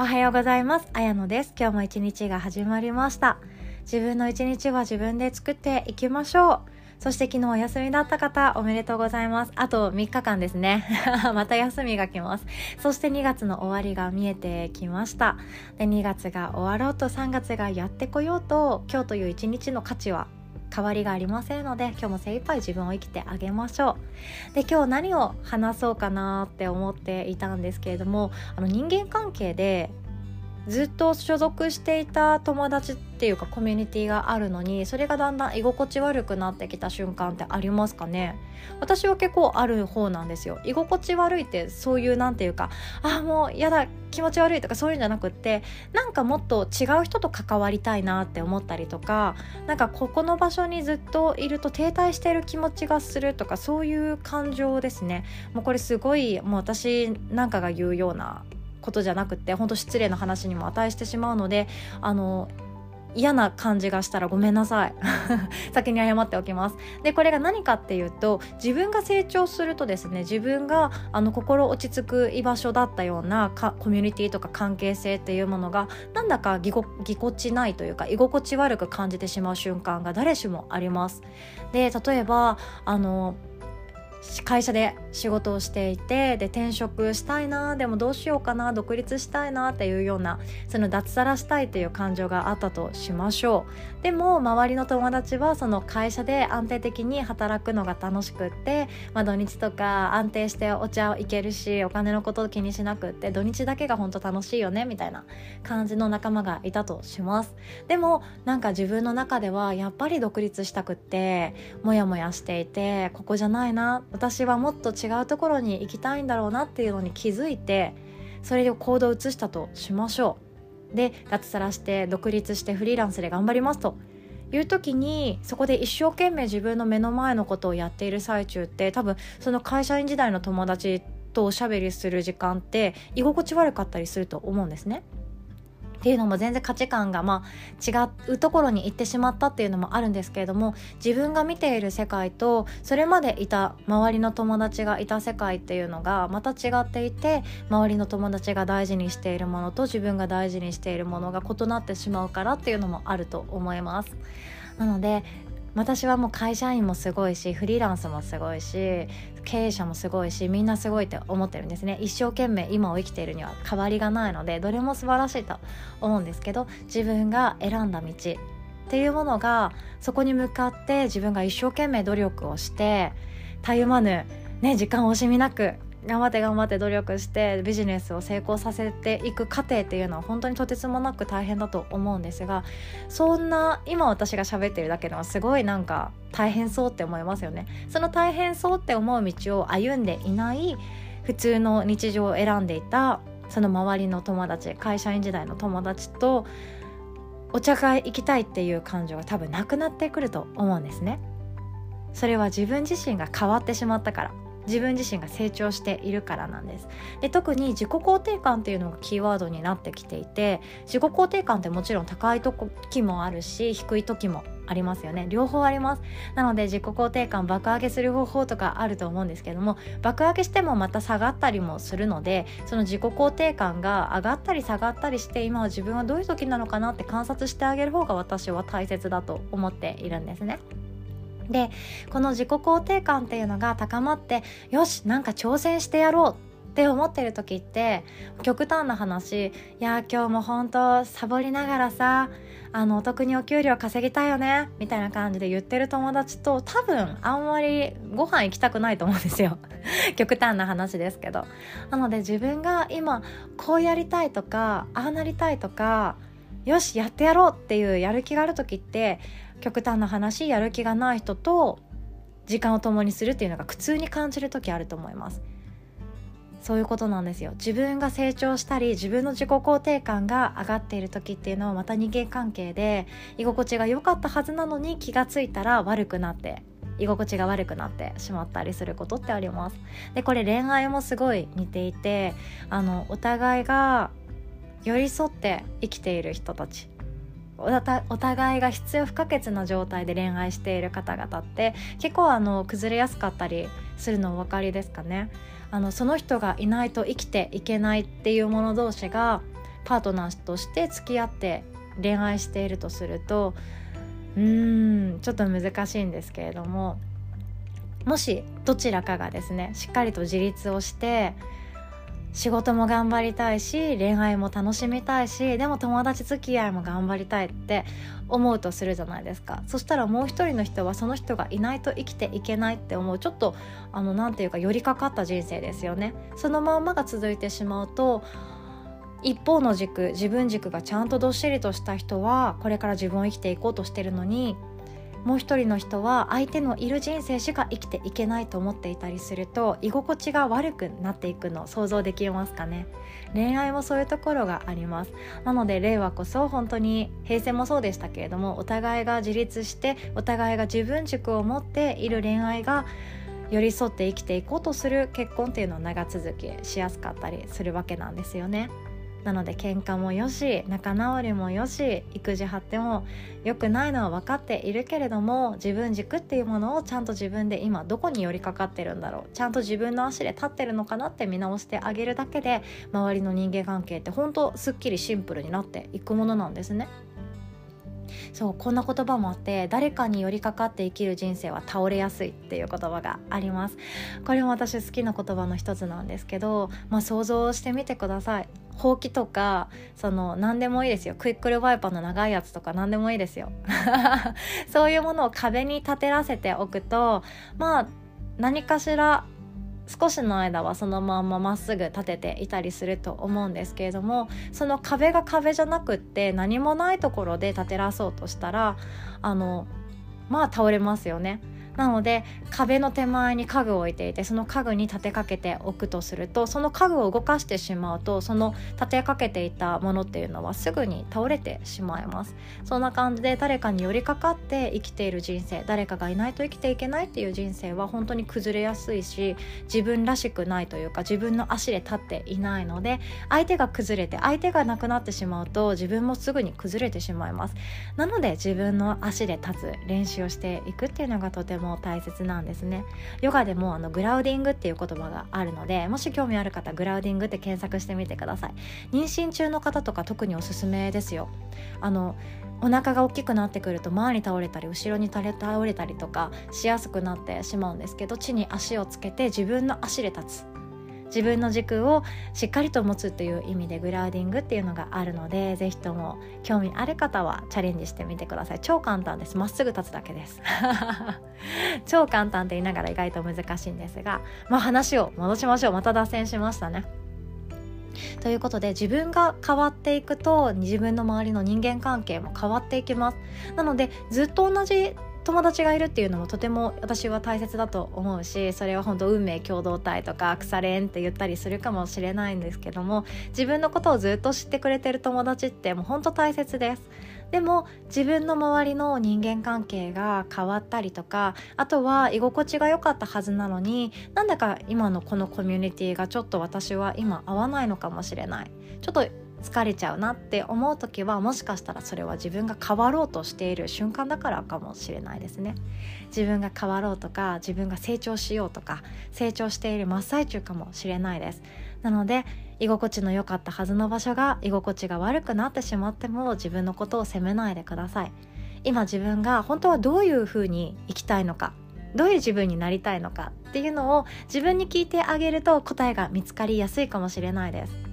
おはようございます。あやのです。今日も一日が始まりました。自分の一日は自分で作っていきましょう。そして昨日お休みだった方、おめでとうございます。あと3日間ですね。また休みが来ます。そして2月の終わりが見えてきました。で、2月が終わろうと3月がやってこようと、今日という一日の価値は変わりがありませんので今日も精一杯自分を生きてあげましょう。で今日何を話そうかなって思っていたんですけれどもあの人間関係でずっと所属していた友達っていうかコミュニティがあるのにそれがだんだん居心地悪くなってきた瞬間ってありますかね？私は結構ある方なんですよ。居心地悪いってそういうなんていうかああもうやだ気持ち悪いとかそういうんじゃなくってなんかもっと違う人と関わりたいなって思ったりとかなんかここの場所にずっといると停滞している気持ちがするとかそういう感情ですね。もうこれすごいもう私なんかが言うようなことじゃなくて本当失礼な話にも値してしまうのであの嫌な感じがしたらごめんなさい。先に謝っておきます。でこれが何かっていうと自分が成長するとですね自分があの心落ち着く居場所だったようなコミュニティとか関係性っていうものがなんだかぎこぎこちないというか居心地悪く感じてしまう瞬間が誰しもあります。で例えばあの会社で仕事をしていてで転職したいなでもどうしようかな独立したいなっていうようなその脱サラしたいという感情があったとしましょう。でも周りの友達はその会社で安定的に働くのが楽しくって、まあ、土日とか安定してお茶を行けるしお金のこと気にしなくって土日だけが本当楽しいよねみたいな感じの仲間がいたとします。でもなんか自分の中ではやっぱり独立したくってモヤモヤしていてここじゃないな私はもっと違うところに行きたいんだろうなっていうのに気づいてそれで行動を移したとしましょうで脱サラして独立してフリーランスで頑張りますという時にそこで一生懸命自分の目の前のことをやっている最中って多分その会社員時代の友達とおしゃべりする時間って居心地悪かったりすると思うんですね。っていうのも全然価値観がまあ違うところに行ってしまったっていうのもあるんですけれども自分が見ている世界とそれまでいた周りの友達がいた世界っていうのがまた違っていて周りの友達が大事にしているものと自分が大事にしているものが異なってしまうからっていうのもあると思います。なので私はもう会社員もすごいしフリーランスもすごいし経営者もすごいしみんなすごいって思ってるんですね。一生懸命今を生きているには変わりがないのでどれも素晴らしいと思うんですけど自分が選んだ道っていうものがそこに向かって自分が一生懸命努力をしてたゆまぬ、ね、時間を惜しみなく頑張って頑張って努力してビジネスを成功させていく過程っていうのは本当にとてつもなく大変だと思うんですがそんな今私が喋ってるだけではすごいなんか大変そうって思いますよね。その大変そうって思う道を歩んでいない普通の日常を選んでいたその周りの友達会社員時代の友達とお茶会行きたいっていう感情が多分なくなってくると思うんですね。それは自分自身が変わってしまったから。自分自身が成長しているからなんです。で特に自己肯定感っていうのがキーワードになってきていて自己肯定感ってもちろん高い時もあるし低い時もありますよね。両方あります。なので自己肯定感爆上げする方法とかあると思うんですけども爆上げしてもまた下がったりもするのでその自己肯定感が上がったり下がったりして今は自分はどういう時なのかなって観察してあげる方が私は大切だと思っているんですね。でこの自己肯定感っていうのが高まってよしなんか挑戦してやろうって思ってる時って極端な話いや今日も本当サボりながらさあのお得にお給料稼ぎたいよねみたいな感じで言ってる友達と多分あんまりご飯行きたくないと思うんですよ。極端な話ですけど。なので自分が今こうやりたいとかああなりたいとかよしやってやろうっていうやる気がある時って極端な話やる気がない人と時間を共にするっていうのが苦痛に感じる時あると思います。そういうことなんですよ。自分が成長したり自分の自己肯定感が上がっている時っていうのはまた人間関係で居心地が良かったはずなのに気がついたら悪くなって居心地が悪くなってしまったりすることってあります。でこれ恋愛もすごい似ていてあのお互いが寄り添って生きている人たち。お互いが必要不可欠な状態で恋愛している方々って結構あの崩れやすかったりするのお分かりですかね。あのその人がいないと生きていけないっていう者同士がパートナーとして付き合って恋愛しているとするとうーんちょっと難しいんですけれどももしどちらかがですねしっかりと自立をして仕事も頑張りたいし恋愛も楽しみたいしでも友達付き合いも頑張りたいって思うとするじゃないですか。そしたらもう一人の人はその人がいないと生きていけないって思う。ちょっとあのなんていうか寄りかかった人生ですよね。そのまんまが続いてしまうと一方の軸自分軸がちゃんとどっしりとした人はこれから自分を生きていこうとしてるのにもう一人の人は相手のいる人生しか生きていけないと思っていたりすると居心地が悪くなっていくの想像できますかね？恋愛もそういうところがありますなので令和こそ本当に平成もそうでしたけれどもお互いが自立してお互いが自分軸を持っている恋愛が寄り添って生きていこうとする結婚っていうのは長続きしやすかったりするわけなんですよね。なので喧嘩もよし仲直りもよし育児発展も良くないのは分かっているけれども自分軸っていうものをちゃんと自分で今どこに寄りかかってるんだろうちゃんと自分の足で立ってるのかなって見直してあげるだけで周りの人間関係って本当すっきりシンプルになっていくものなんですね。そうこんな言葉もあって誰かに寄りかかって生きる人生は倒れやすいっていう言葉がありますこれも私好きな言葉の一つなんですけど、まあ、想像してみてくださいほうきとかその何でもいいですよクイックルワイパーの長いやつとか何でもいいですよ そういうものを壁に立てらせておくとまあ何かしら少しの間はそのまんままっすぐ立てていたりすると思うんですけれどもその壁が壁じゃなくって何もないところで立てらそうとしたらあのまあ倒れますよね。なので壁の手前に家具を置いていてその家具に立てかけておくとするとその家具を動かしてしまうとその立てかけていたものっていうのはすぐに倒れてしまいます。そんな感じで誰かに寄りかかって生きている人生誰かがいないと生きていけないっていう人生は本当に崩れやすいし自分らしくないというか自分の足で立っていないので相手が崩れて相手がなくなってしまうと自分もすぐに崩れてしまいます。なので自分の足で立つ練習をしていくっていうのがとてもも大切なんですね。ヨガでもあのグラウディングっていう言葉があるのでもし興味ある方グラウディングって検索してみてください。妊娠中の方とか特におすすめですよ。あのお腹が大きくなってくると前に倒れたり後ろに倒れたりとかしやすくなってしまうんですけど地に足をつけて自分の足で立つ。自分の軸をしっかりと持つっていう意味でグラウディングっていうのがあるので是非とも興味ある方はチャレンジしてみてください。超簡単です。まっすぐ立つだけです。超簡単って言いながら意外と難しいんですがまあ話を戻しましょう。また脱線しましたね。ということで自分が変わっていくと自分の周りの人間関係も変わっていきます。なのでずっと同じ友達がいるっていうのもとても私は大切だと思うしそれは本当運命共同体とか腐れんって言ったりするかもしれないんですけども自分のことをずっと知ってくれてる友達ってもう本当大切です。でも自分の周りの人間関係が変わったりとかあとは居心地が良かったはずなのになんだか今のこのコミュニティがちょっと私は今合わないのかもしれない。ちょっと疲れちゃうなって思う時はもしかしたらそれは自分が変わろうとしている瞬間だからかもしれないですね。自分が変わろうとか自分が成長しようとか成長している真っ最中かもしれないです。なので居心地の良かったはずの場所が居心地が悪くなってしまっても自分のことを責めないでください。今自分が本当はどういうふうに生きたいのかどういう自分になりたいのかっていうのを自分に聞いてあげると答えが見つかりやすいかもしれないです。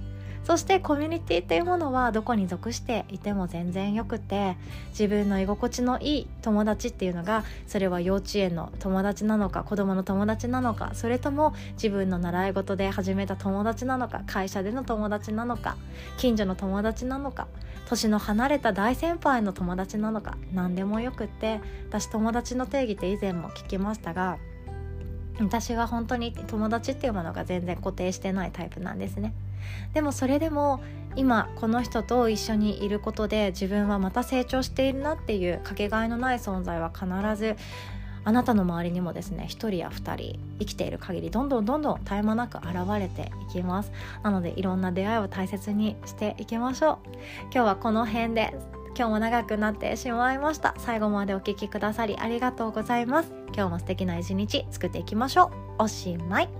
そしてコミュニティっていうものはどこに属していても全然よくて自分の居心地のいい友達っていうのがそれは幼稚園の友達なのか子供の友達なのかそれとも自分の習い事で始めた友達なのか会社での友達なのか近所の友達なのか年の離れた大先輩の友達なのか何でもよくって私友達の定義って以前も聞きましたが私は本当に友達っていうものが全然固定してないタイプなんですね。でもそれでも今この人と一緒にいることで自分はまた成長しているなっていうかけがえのない存在は必ずあなたの周りにもですね1人や2人生きている限りどんどんどんどん絶え間なく現れていきます。なのでいろんな出会いを大切にしていきましょう。今日はこの辺で今日も長くなってしまいました。最後までお聴きくださりありがとうございます。今日も素敵な一日作っていきましょう。おしまい。